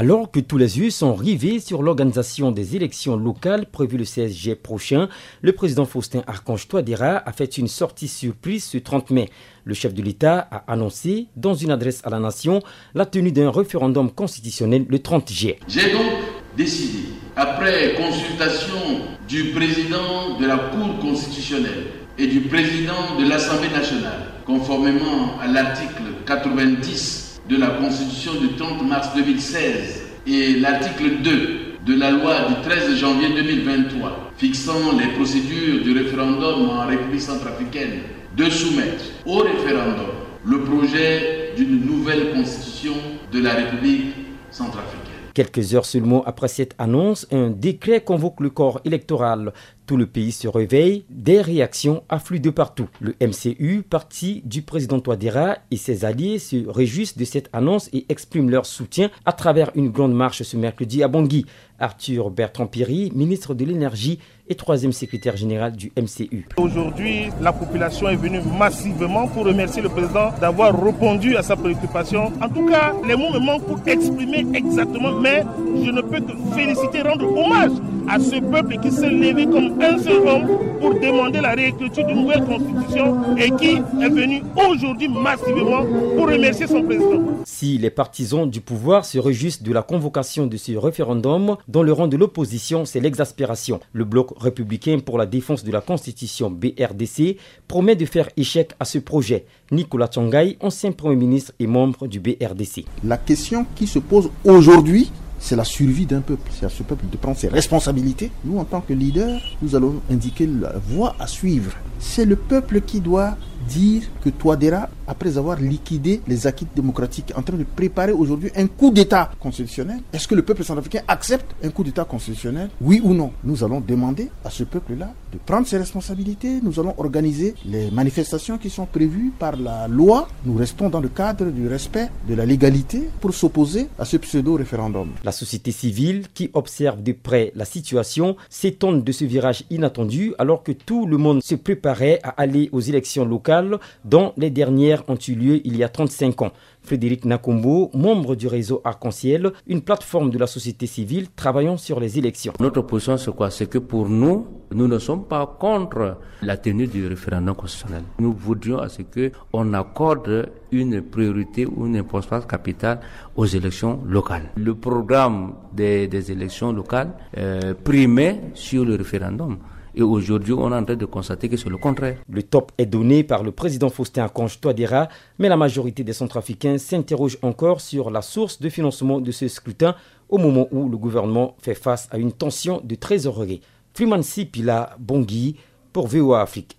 Alors que tous les yeux sont rivés sur l'organisation des élections locales prévues le 16 juillet prochain, le président Faustin Archange Touadéra a fait une sortie surprise ce 30 mai. Le chef de l'État a annoncé, dans une adresse à la nation, la tenue d'un référendum constitutionnel le 30 juillet. J'ai donc décidé, après consultation du président de la Cour constitutionnelle et du président de l'Assemblée nationale, conformément à l'article 90 de la Constitution du 30 mars 2016 et l'article 2 de la loi du 13 janvier 2023 fixant les procédures du référendum en République centrafricaine de soumettre au référendum le projet d'une nouvelle constitution de la République centrafricaine. Quelques heures seulement après cette annonce, un décret convoque le corps électoral. Tout le pays se réveille, des réactions affluent de partout. Le MCU, parti du président Touadéra et ses alliés se réjouissent de cette annonce et expriment leur soutien à travers une grande marche ce mercredi à Bangui. Arthur Bertrand Piri, ministre de l'Énergie et troisième secrétaire général du MCU. Aujourd'hui, la population est venue massivement pour remercier le président d'avoir répondu à sa préoccupation. En tout cas, les mots me manquent pour exprimer exactement, mais je ne peux que féliciter, rendre hommage à ce peuple qui s'est levé comme un seul homme pour demander la réécriture d'une nouvelle constitution et qui est venu aujourd'hui massivement pour remercier son président. Si les partisans du pouvoir se réjouissent de la convocation de ce référendum, dans le rang de l'opposition, c'est l'exaspération. Le bloc républicain pour la défense de la Constitution BRDC promet de faire échec à ce projet. Nicolas Tchangay, ancien Premier ministre et membre du BRDC. La question qui se pose aujourd'hui, c'est la survie d'un peuple. C'est à ce peuple de prendre ses responsabilités. Nous, en tant que leaders, nous allons indiquer la voie à suivre. C'est le peuple qui doit dire que Touadéra, après avoir liquidé les acquis démocratiques, est en train de préparer aujourd'hui un coup d'État constitutionnel. Est-ce que le peuple centrafricain accepte un coup d'État constitutionnel? Oui ou non? Nous allons demander à ce peuple-là de prendre ses responsabilités. Nous allons organiser les manifestations qui sont prévues par la loi. Nous restons dans le cadre du respect de la légalité pour s'opposer à ce pseudo-référendum. La société civile, qui observe de près la situation, s'étonne de ce virage inattendu alors que tout le monde se préparait à aller aux élections locales dont les dernières ont eu lieu il y a 35 ans. Frédéric Nakombo, membre du réseau Arc-en-Ciel, une plateforme de la société civile travaillant sur les élections. Notre position, c'est quoi? C'est que pour nous, nous ne sommes pas contre la tenue du référendum constitutionnel. Nous voudrions à ce qu'on accorde une priorité ou une importance capitale aux élections locales. Le programme des, élections locales euh, primait sur le référendum. Et aujourd'hui, on est en train de constater que c'est le contraire. Le top est donné par le président Faustin Akonj Touadéra, mais la majorité des Centrafricains s'interrogent encore sur la source de financement de ce scrutin au moment où le gouvernement fait face à une tension de trésorerie. Freeman Sipila Bongui pour VOA Afrique.